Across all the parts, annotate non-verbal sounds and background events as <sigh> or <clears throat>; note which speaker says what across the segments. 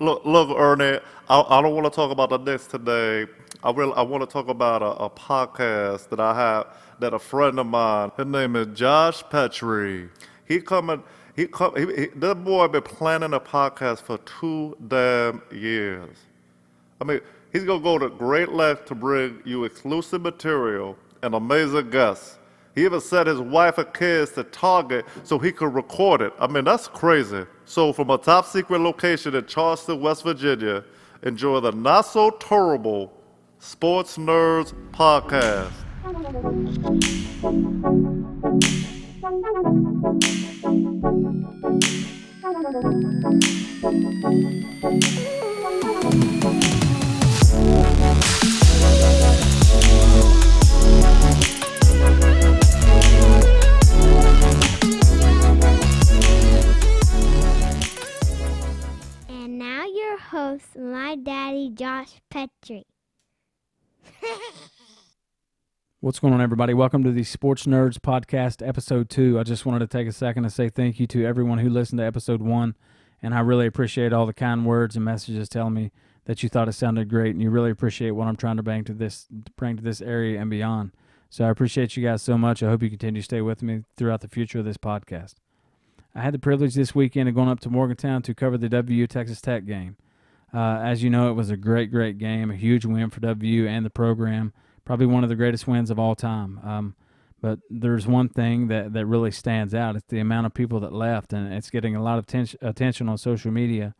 Speaker 1: Look, look, Ernie. I, I don't want to talk about the Knicks today. I really, I want to talk about a, a podcast that I have that a friend of mine. His name is Josh Petrie. He coming. He come. He, he, this boy been planning a podcast for two damn years. I mean, he's gonna go to great lengths to bring you exclusive material and amazing guests. He even set his wife and kids to Target so he could record it. I mean, that's crazy. So, from a top secret location in Charleston, West Virginia, enjoy the not so terrible Sports Nerds podcast.
Speaker 2: Now your host, my daddy, Josh Petrie.
Speaker 3: What's going on, everybody? Welcome to the Sports Nerds Podcast, episode two. I just wanted to take a second to say thank you to everyone who listened to episode one. And I really appreciate all the kind words and messages telling me that you thought it sounded great and you really appreciate what I'm trying to bring to this bring to this area and beyond. So I appreciate you guys so much. I hope you continue to stay with me throughout the future of this podcast. I had the privilege this weekend of going up to Morgantown to cover the WVU Texas Tech game. Uh, as you know, it was a great, great game, a huge win for WVU and the program. Probably one of the greatest wins of all time. Um, but there's one thing that, that really stands out. It's the amount of people that left, and it's getting a lot of ten- attention on social media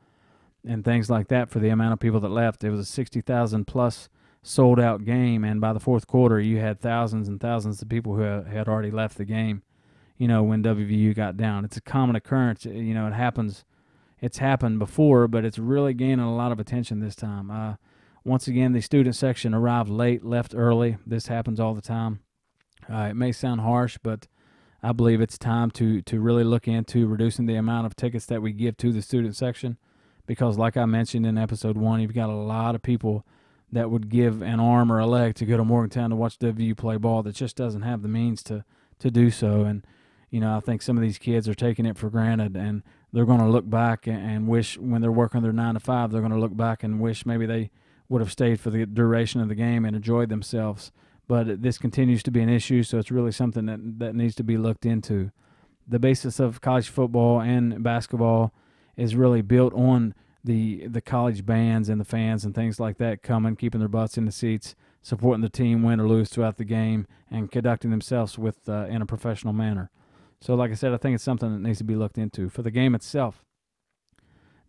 Speaker 3: and things like that for the amount of people that left. It was a 60,000 plus sold out game, and by the fourth quarter, you had thousands and thousands of people who had already left the game. You know, when WVU got down, it's a common occurrence. You know, it happens. It's happened before, but it's really gaining a lot of attention this time. Uh, once again, the student section arrived late, left early. This happens all the time. Uh, it may sound harsh, but I believe it's time to to really look into reducing the amount of tickets that we give to the student section, because like I mentioned in episode one, you've got a lot of people that would give an arm or a leg to go to Morgantown to watch WVU play ball that just doesn't have the means to to do so. And you know, I think some of these kids are taking it for granted, and they're going to look back and, wish when they're working their nine to five, they're going to look back and wish maybe they would have stayed for the duration of the game and enjoyed themselves. But this continues to be an issue, so it's really something that that needs to be looked into. The basis of college football and basketball is really built on the the college bands and the fans and things like that coming, keeping their butts in the seats, supporting the team win or lose throughout the game, and conducting themselves with uh, in a professional manner. So, like I said, I think it's something that needs to be looked into. For the game itself,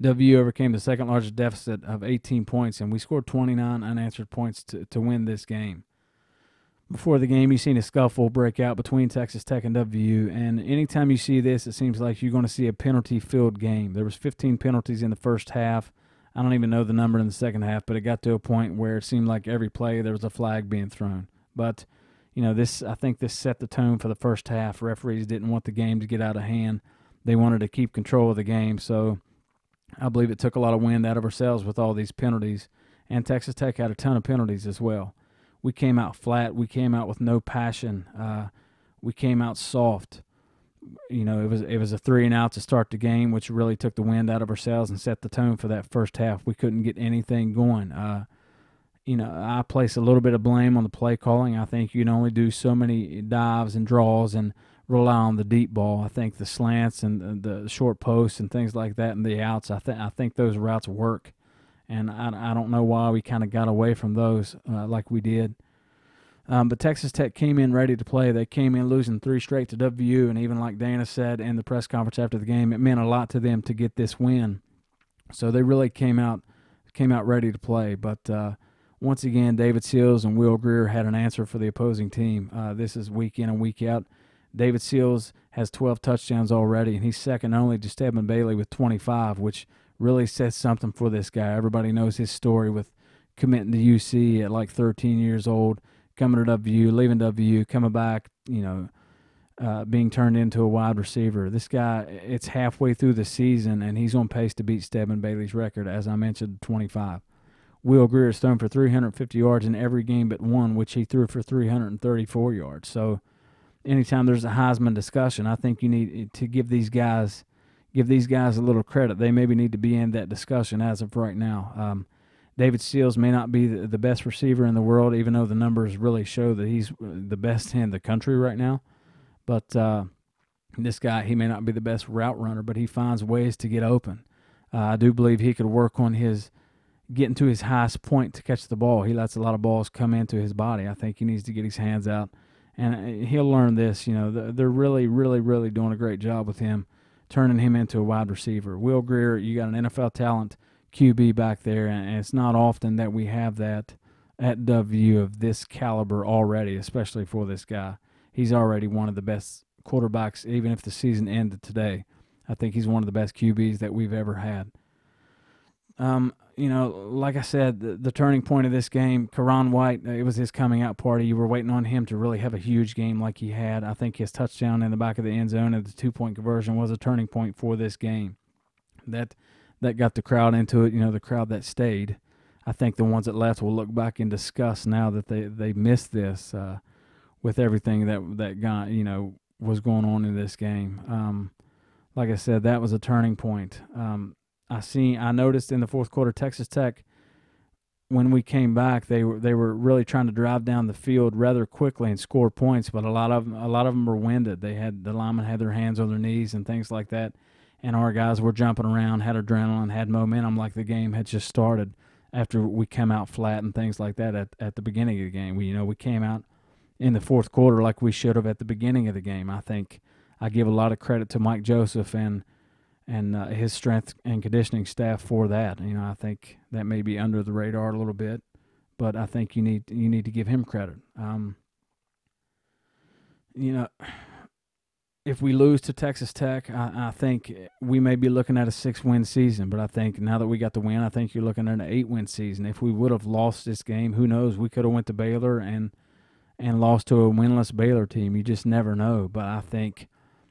Speaker 3: WVU overcame the second largest deficit of 18 points, and we scored 29 unanswered points to, to win this game. Before the game, you've seen a scuffle break out between Texas Tech and WVU, and anytime you see this, it seems like you're going to see a penalty-filled game. There was 15 penalties in the first half. I don't even know the number in the second half, but it got to a point where it seemed like every play there was a flag being thrown. But you know, this I think this set the tone for the first half. Referees didn't want the game to get out of hand. They wanted to keep control of the game, so I believe it took a lot of wind out of ourselves with all these penalties. And Texas Tech had a ton of penalties as well. We came out flat. We came out with no passion. Uh, we came out soft. You know, it was it was a three and out to start the game, which really took the wind out of ourselves and set the tone for that first half. We couldn't get anything going. Uh, you know, I place a little bit of blame on the play calling. I think you can only do so many dives and draws and rely on the deep ball. I think the slants and the, short posts and things like that and the outs. I think I think those routes work, and I, I don't know why we kind of got away from those uh, like we did. Um, but Texas Tech came in ready to play. They came in losing three straight to WVU, and even like Dana said in the press conference after the game, it meant a lot to them to get this win. So they really came out came out ready to play. But uh, once again, David Sills and Will Grier had an answer for the opposing team. Uh, this is week in and week out. David Sills has 12 touchdowns already, and he's second only to Stedman Bailey with 25, which really says something for this guy. Everybody knows his story with committing to USC at like 13 years old, coming to WVU, leaving WVU, coming back, you know, uh, being turned into a wide receiver. This guy, it's halfway through the season, and he's on pace to beat Stedman Bailey's record, as I mentioned, 25. Will Grier has thrown for 350 yards in every game but one, which he threw for 334 yards. So, anytime there's a Heisman discussion, I think you need to give these guys give these guys a little credit. They maybe need to be in that discussion as of right now. Um, David Sills may not be the, the best receiver in the world, even though the numbers really show that he's the best in the country right now. But uh, this guy, he may not be the best route runner, but he finds ways to get open. Uh, I do believe he could work on his getting to his highest point to catch the ball. He lets a lot of balls come into his body. I think he needs to get his hands out, and uh, he'll learn this. You know, they're really, really, really doing a great job with him, turning him into a wide receiver. Will Grier, you got an NFL talent QB back there, and it's not often that we have that at W of this caliber already, especially for this guy. He's already one of the best quarterbacks, even if the season ended today. I think he's one of the best QBs that we've ever had. Um, you know, like I said, the, the, turning point of this game, Ka'Raun White, it was his coming out party. You were waiting on him to really have a huge game like he had. I think his touchdown in the back of the end zone and the two point conversion was a turning point for this game. That that got the crowd into it. You know, the crowd that stayed. I think the ones that left will look back in disgust now that they they missed this uh, with everything that that got you know was going on in this game. Um, like I said, that was a turning point. Um, I seen, I noticed in the fourth quarter, Texas Tech, when we came back, they were they were really trying to drive down the field rather quickly and score points, but a lot of them, a lot of them were winded. They had the linemen had their hands on their knees and things like that, and our guys were jumping around, had adrenaline, had momentum, like the game had just started after we came out flat and things like that at, at the beginning of the game. We you know we came out in the fourth quarter like we should have at the beginning of the game. I think I give a lot of credit to Mike Joseph and and uh, his strength and conditioning staff for that. You know, I think that may be under the radar a little bit, but I think you need you need to give him credit. Um, you know, if we lose to Texas Tech, I, I, think we may be looking at a six-win season. But I think now that we got the win, I think you're looking at an eight-win season. If we would have lost this game, who knows? We could have went to Baylor and and lost to a winless Baylor team. You just never know. But I think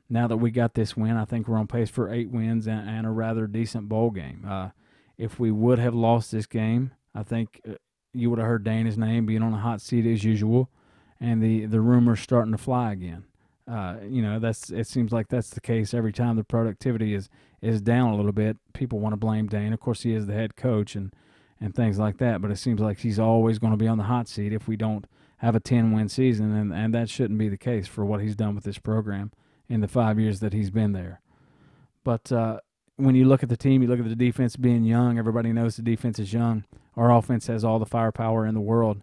Speaker 3: now that we got this win, I think we're on pace for eight wins and, and a rather decent bowl game. Uh, if we would have lost this game, I think uh, you would have heard Dana's name being on the hot seat as usual, and the the rumors starting to fly again. Uh, you know, that's it seems like that's the case every time the productivity is is down a little bit. People want to blame Dane. Of course, he is the head coach and and things like that. But it seems like he's always going to be on the hot seat if we don't have a 10 win season, and, and that shouldn't be the case for what he's done with this program in the five years that he's been there. But uh, when you look at the team, you look at the defense being young. Everybody knows the defense is young. Our offense has all the firepower in the world.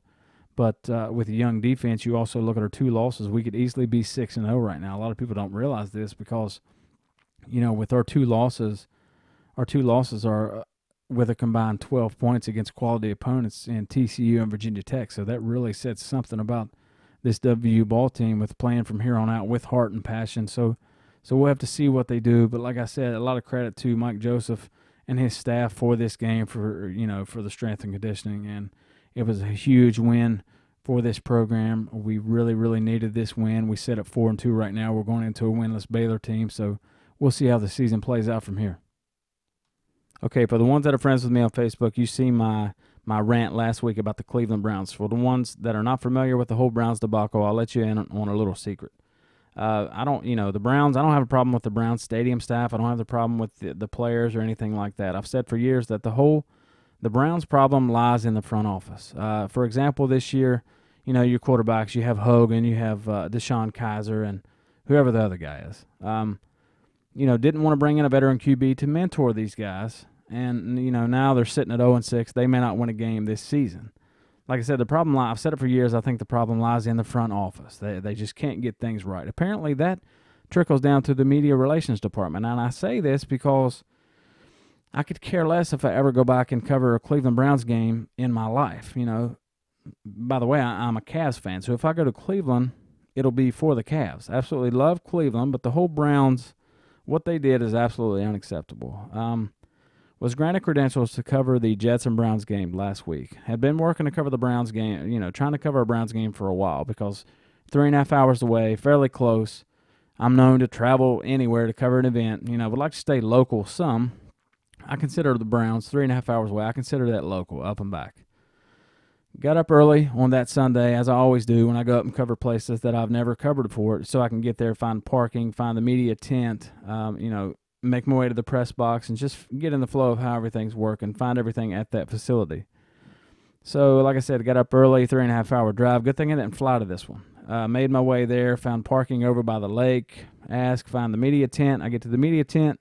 Speaker 3: But uh, with a young defense, you also look at our two losses. We could easily be six and zero oh right now. A lot of people don't realize this because, you know, with our two losses, our two losses are uh, with a combined 12 points against quality opponents in TCU and Virginia Tech. So that really says something about this WVU ball team with playing from here on out with heart and passion. So so we'll have to see what they do. But like I said, a lot of credit to Mike Joseph and his staff for this game for you know for the strength and conditioning and it was a huge win for this program. We really, really needed this win. We set up four and two right now. We're going into a winless Baylor team, so we'll see how the season plays out from here. Okay, for the ones that are friends with me on Facebook, you see my my rant last week about the Cleveland Browns. For the ones that are not familiar with the whole Browns debacle, I'll let you in on a little secret. Uh, I don't, you know, the Browns. I don't have a problem with the Browns stadium staff. I don't have the problem with the, the players or anything like that. I've said for years that the whole the Browns' problem lies in the front office. Uh, for example, this year, you know, your quarterbacks, you have Hogan, you have uh, DeShone Kizer, and whoever the other guy is. Um, you know, didn't want to bring in a veteran QB to mentor these guys and you know now they're sitting at 0 and 6. They may not win a game this season. Like I said, the problem I've said it for years. I think the problem lies in the front office. They they just can't get things right. Apparently that trickles down to the media relations department. And I say this because I could care less if I ever go back and cover a Cleveland Browns game in my life. You know, by the way, I, am a Cavs fan, so if I go to Cleveland, it'll be for the Cavs. Absolutely love Cleveland, but the whole Browns, what they did is absolutely unacceptable. Um, was granted credentials to cover the Jets and Browns game last week. Had been working to cover the Browns game, you know, trying to cover a Browns game for a while because three and a half hours away, fairly close. I'm known to travel anywhere to cover an event. You know, would like to stay local some. I consider the Browns three and a half hours away. I consider that local, up and back. Got up early on that Sunday, as I always do when I go up and cover places that I've never covered before, so I can get there, find parking, find the media tent, um, you know, make my way to the press box, and just get in the flow of how everything's working, find everything at that facility. So, like I said, got up early, three and a half hour drive. Good thing I didn't fly to this one. Uh, made my way there, found parking over by the lake, ask, find the media tent. I get to the media tent.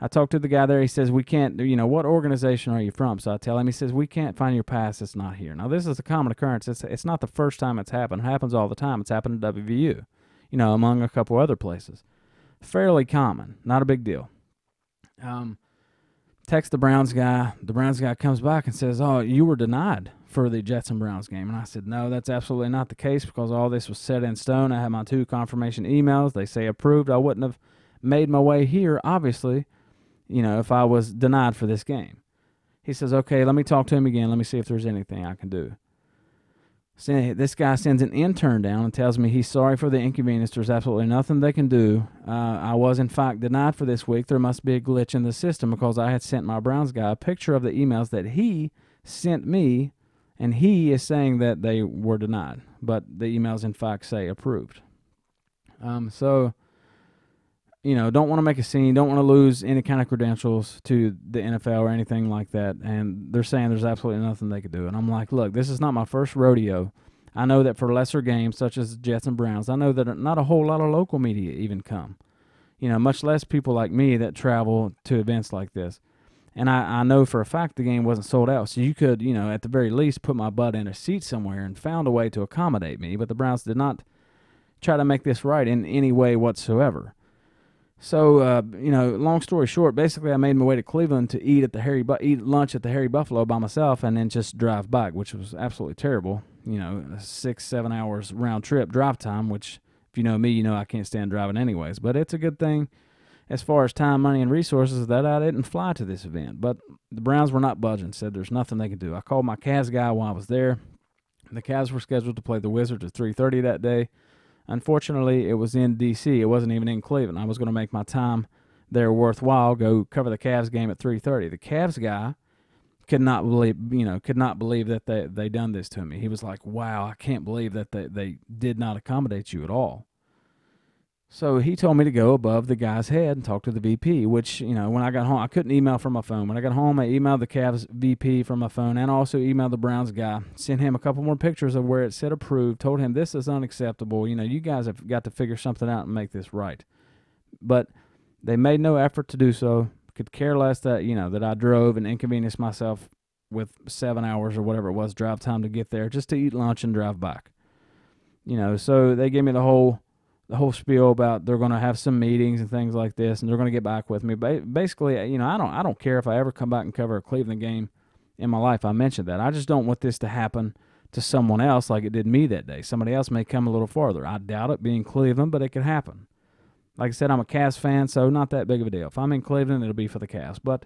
Speaker 3: I talk to the guy there. He says, We can't, you know, what organization are you from? So I tell him, he says, We can't find your pass. It's not here. Now, this is a common occurrence. It's, it's not the first time it's happened. It happens all the time. It's happened at WVU, you know, among a couple other places. Fairly common, not a big deal. Um, text the Browns guy. The Browns guy comes back and says, "Oh, you were denied for the Jets and Browns game." And I said, "No, that's absolutely not the case because all this was set in stone. I had my two confirmation emails. They say approved. I wouldn't have made my way here, obviously, you know, if I was denied for this game." He says, "Okay, let me talk to him again. Let me see if there's anything I can do." This guy sends an intern down and tells me he's sorry for the inconvenience. There's absolutely nothing they can do. Uh, I was, in fact, denied for this week. There must be a glitch in the system because I had sent my Browns guy a picture of the emails that he sent me, and he is saying that they were denied, but the emails, in fact, say approved. Um, so you know, don't want to make a scene, don't want to lose any kind of credentials to the NFL or anything like that. And they're saying there's absolutely nothing they could do. And I'm like, look, this is not my first rodeo. I know that for lesser games such as Jets and Browns, I know that not a whole lot of local media even come. You know, much less people like me that travel to events like this. And I, I know for a fact the game wasn't sold out. So you could, you know, at the very least put my butt in a seat somewhere and found a way to accommodate me. But the Browns did not try to make this right in any way whatsoever. So, uh, you know, long story short, basically, I made my way to Cleveland to eat at the Harry Bu- eat lunch at the Harry Buffalo by myself, and then just drive back, which was absolutely terrible. You know, six seven hours round trip drive time, which if you know me, you know I can't stand driving anyways. But it's a good thing as far as time, money, and resources that I didn't fly to this event. But the Browns were not budging. Said there's nothing they could do. I called my Cavs guy while I was there. The Cavs were scheduled to play the Wizards at 3:30 that day. Unfortunately, it was in D.C. It wasn't even in Cleveland. I was going to make my time there worthwhile. Go cover the Cavs game at 3:30. The Cavs guy could not believe, you know, could not believe that they they done this to me. He was like, "Wow, I can't believe that they they did not accommodate you at all." So he told me to go above the guy's head and talk to the VP, which, you know, when I got home, I couldn't email from my phone. When I got home, I emailed the Cavs VP from my phone and also emailed the Browns guy. Sent him a couple more pictures of where it said approved, told him this is unacceptable. You know, you guys have got to figure something out and make this right. But they made no effort to do so. Could care less that, you know, that I drove and inconvenienced myself with seven hours or whatever it was drive time to get there just to eat lunch and drive back. You know, so they gave me the whole the whole spiel about they're going to have some meetings and things like this, and they're going to get back with me. But basically, you know, I don't I don't care if I ever come back and cover a Cleveland game in my life. I mentioned that. I just don't want this to happen to someone else like it did me that day. Somebody else may come a little farther. I doubt it being Cleveland, but it could happen. Like I said, I'm a Cavs fan, so not that big of a deal. If I'm in Cleveland, it'll be for the Cavs. But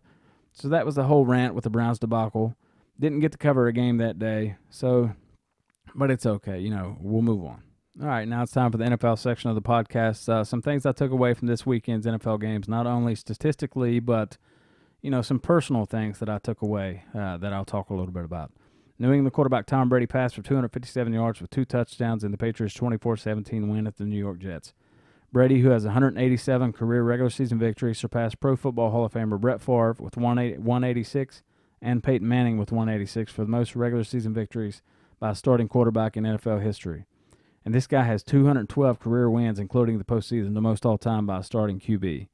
Speaker 3: so that was the whole rant with the Browns debacle. Didn't get to cover a game that day, so but it's okay. You know, we'll move on. All right, now it's time for the NFL section of the podcast. Uh, some things I took away from this weekend's NFL games, not only statistically, but you know some personal things that I took away uh, that I'll talk a little bit about. New England quarterback Tom Brady passed for 257 yards with two touchdowns in the Patriots' 24-17 win at the New York Jets. Brady, who has 187 career regular season victories, surpassed Pro Football Hall of Famer Brett Favre with 186 and Peyton Manning with 186 for the most regular season victories by a starting quarterback in NFL history and this guy has 212 career wins, including the postseason, the most all time by a starting QB.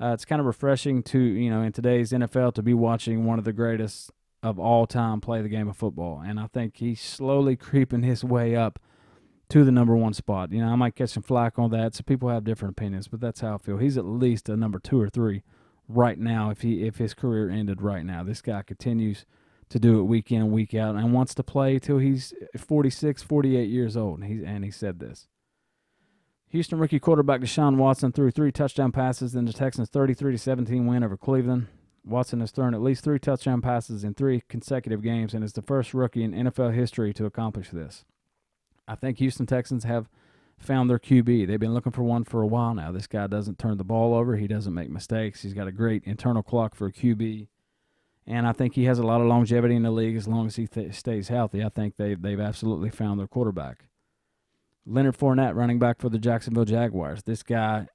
Speaker 3: Uh, it's kind of refreshing to you know in today's NFL to be watching one of the greatest of all time play the game of football, and I think he's slowly creeping his way up to the number one spot. You know, I might catch some flack on that, so people have different opinions, but that's how I feel. He's at least a number two or three right now. If he if his career ended right now, this guy continues to do it week in week out and wants to play till he's 46, 48 years old. And he, and he said this. Houston rookie quarterback Deshaun Watson threw three touchdown passes in the Texans' 33 17 win over Cleveland. Watson has thrown at least three touchdown passes in three consecutive games and is the first rookie in NFL history to accomplish this. I think Houston Texans have found their QB. They've been looking for one for a while now. This guy doesn't turn the ball over. He doesn't make mistakes. He's got a great internal clock for a QB and I think he has a lot of longevity in the league as long as he th- stays healthy. I think they they've absolutely found their quarterback. Leonard Fournette, running back for the Jacksonville Jaguars. This guy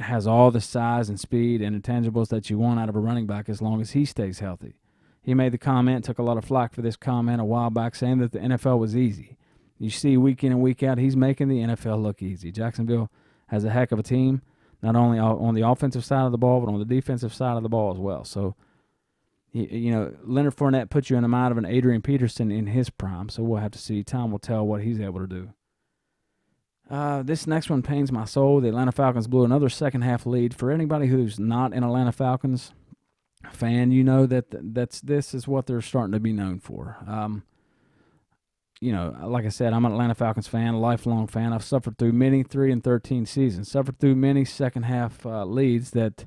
Speaker 3: has all the size and speed and intangibles that you want out of a running back as long as he stays healthy. He made the comment, took a lot of flack for this comment a while back, saying that the NFL was easy. You see, week in and week out, he's making the NFL look easy. Jacksonville has a heck of a team, not only on the offensive side of the ball, but on the defensive side of the ball as well. So, you know, Leonard Fournette puts you in the mind of an Adrian Peterson in his prime. So we'll have to see. Time will tell what he's able to do. Uh, this next one pains my soul. The Atlanta Falcons blew another second half lead. For anybody who's not an Atlanta Falcons fan, you know that that's this is what they're starting to be known for. Um, you know, like I said, I'm an Atlanta Falcons fan, a lifelong fan. I've suffered through many three and thirteen seasons, suffered through many second half uh, leads that,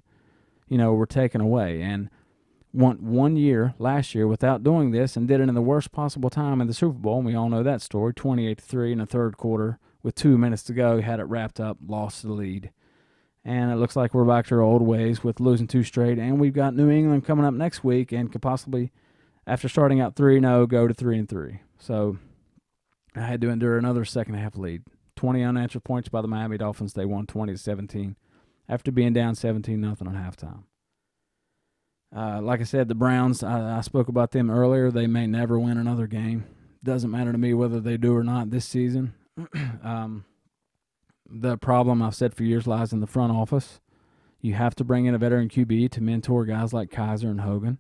Speaker 3: you know, were taken away, and one one year last year without doing this, and did it in the worst possible time in the Super Bowl. And we all know that story: twenty-eight to three in the third quarter with two minutes to go, had it wrapped up, lost the lead. And it looks like we're back to our old ways with losing two straight. And we've got New England coming up next week and could possibly, after starting out 3 0, go to 3 and 3. So I had to endure another second half lead. 20 unanswered points by the Miami Dolphins. They won 20 to 17 after being down 17 0 at halftime. Uh, like I said, the Browns, I, I spoke about them earlier. They may never win another game. Doesn't matter to me whether they do or not this season. <clears throat> um, the problem I've said for years lies in the front office. You have to bring in a veteran QB to mentor guys like Kizer and Hogan,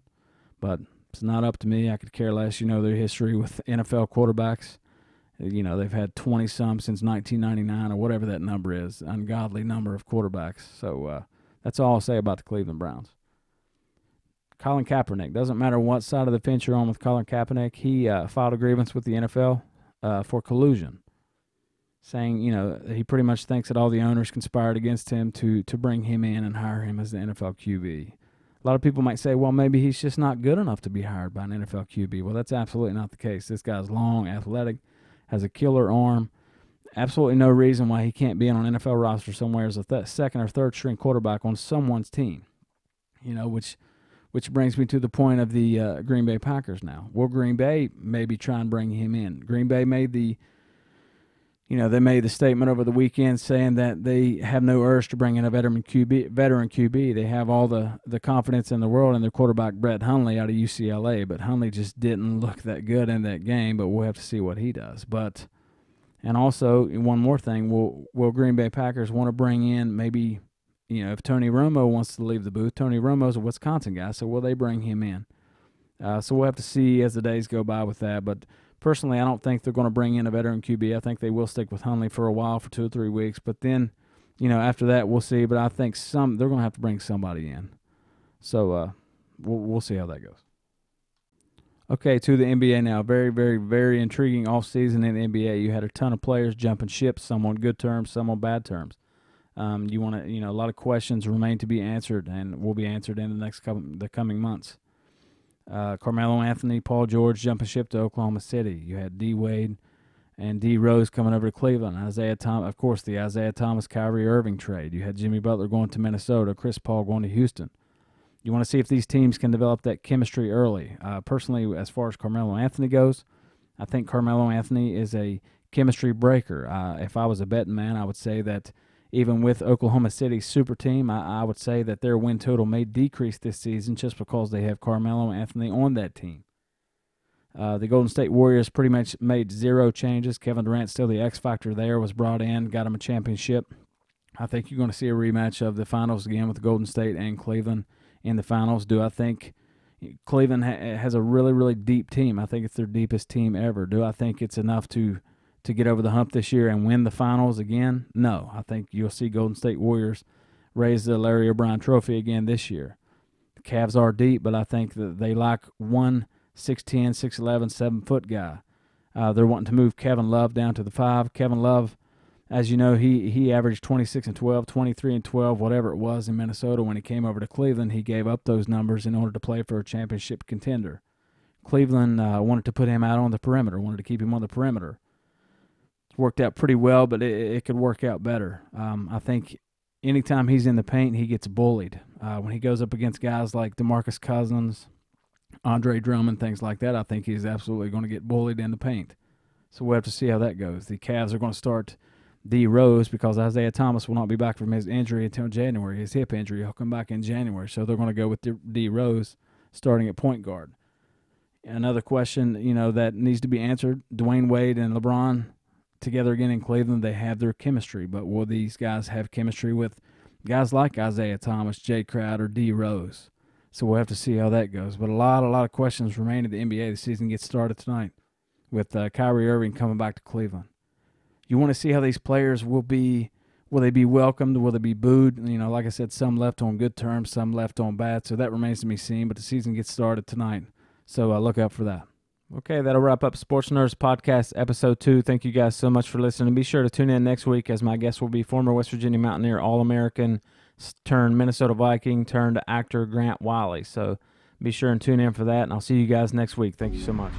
Speaker 3: but it's not up to me. I could care less. You know their history with NFL quarterbacks. You know they've had twenty some since 1999 or whatever that number is, ungodly number of quarterbacks. So uh, that's all I'll say about the Cleveland Browns. Colin Kaepernick doesn't matter what side of the fence you're on with Colin Kaepernick. He uh, filed a grievance with the NFL uh, for collusion saying, you know, he pretty much thinks that all the owners conspired against him to to bring him in and hire him as the NFL QB. A lot of people might say, well, maybe he's just not good enough to be hired by an NFL QB. Well, that's absolutely not the case. This guy's long, athletic, has a killer arm. Absolutely no reason why he can't be on an NFL roster somewhere as a th- second or third string quarterback on someone's team. You know, which which brings me to the point of the uh, Green Bay Packers now. Will Green Bay maybe try and bring him in? Green Bay made the you know, they made the statement over the weekend saying that they have no urge to bring in a veteran QB. Veteran QB, they have all the the confidence in the world in their quarterback Brett Hundley out of UCLA, but Hundley just didn't look that good in that game. But we'll have to see what he does. But and also one more thing, will will Green Bay Packers want to bring in maybe, you know, if Tony Romo wants to leave the booth, Tony Romo's a Wisconsin guy, so will they bring him in? Uh, so we'll have to see as the days go by with that, but personally, I don't think they're going to bring in a veteran QB. I think they will stick with Hundley for a while, for two or three weeks. But then, you know, after that, we'll see. But I think some they're going to have to bring somebody in. So uh, we'll we'll see how that goes. Okay, to the NBA now. Very, very, very intriguing off season in the NBA. You had a ton of players jumping ships, some on good terms, some on bad terms. Um, you want to, you know, a lot of questions remain to be answered, and will be answered in the next couple, the coming months. Uh, Carmelo Anthony, Paul George jumping ship to Oklahoma City. You had D Wade and D Rose coming over to Cleveland. Isaiah Thomas, of course, the Isaiah Thomas Kyrie Irving trade. You had Jimmy Butler going to Minnesota, Chris Paul going to Houston. You want to see if these teams can develop that chemistry early. Uh, personally, as far as Carmelo Anthony goes, I think Carmelo Anthony is a chemistry breaker. Uh, if I was a betting man, I would say that even with Oklahoma City's super team, I, I, would say that their win total may decrease this season just because they have Carmelo Anthony on that team. Uh, the Golden State Warriors pretty much made zero changes. Kevin Durant, still the X factor there, was brought in, got him a championship. I think you're going to see a rematch of the finals again with Golden State and Cleveland in the finals. Do I think Cleveland ha- has a really, really deep team? I think it's their deepest team ever. Do I think it's enough to to get over the hump this year and win the finals again? No. I think you'll see Golden State Warriors raise the Larry O'Brien trophy again this year. The Cavs are deep, but I think that they like one 6'10, 6'11, 7 foot guy. Uh, they're wanting to move Kevin Love down to the five. Kevin Love, as you know, he, he averaged 26 and 12, 23 and 12, whatever it was in Minnesota. When he came over to Cleveland, he gave up those numbers in order to play for a championship contender. Cleveland uh, wanted to put him out on the perimeter, wanted to keep him on the perimeter worked out pretty well, but it, it could work out better. Um, I think anytime he's in the paint, he gets bullied. Uh, when he goes up against guys like DeMarcus Cousins, Andre Drummond, things like that, I think he's absolutely going to get bullied in the paint. So we'll have to see how that goes. The Cavs are going to start D Rose because Isaiah Thomas will not be back from his injury until January, his hip injury. He'll come back in January. So they're going to go with D, Rose starting at point guard. Another question, you know, that needs to be answered Dwyane Wade and LeBron together again in Cleveland, they have their chemistry, but will these guys have chemistry with guys like Isaiah Thomas, Jae Crowder, D Rose? So we'll have to see how that goes. But a lot, a lot of questions remain in the NBA. The season gets started tonight with uh, Kyrie Irving coming back to Cleveland. You want to see how these players will be. Will they be welcomed? Will they be booed? You know, like I said, some left on good terms, some left on bad. So that remains to be seen. But the season gets started tonight. So uh, look out for that. Okay, that'll wrap up Sports Nerds Podcast Episode 2. Thank you guys so much for listening. And Be sure to tune in next week as my guest will be former West Virginia Mountaineer All American turned Minnesota Viking turned actor Grant Wiley. So be sure and tune in for that. And I'll see you guys next week. Thank you so much.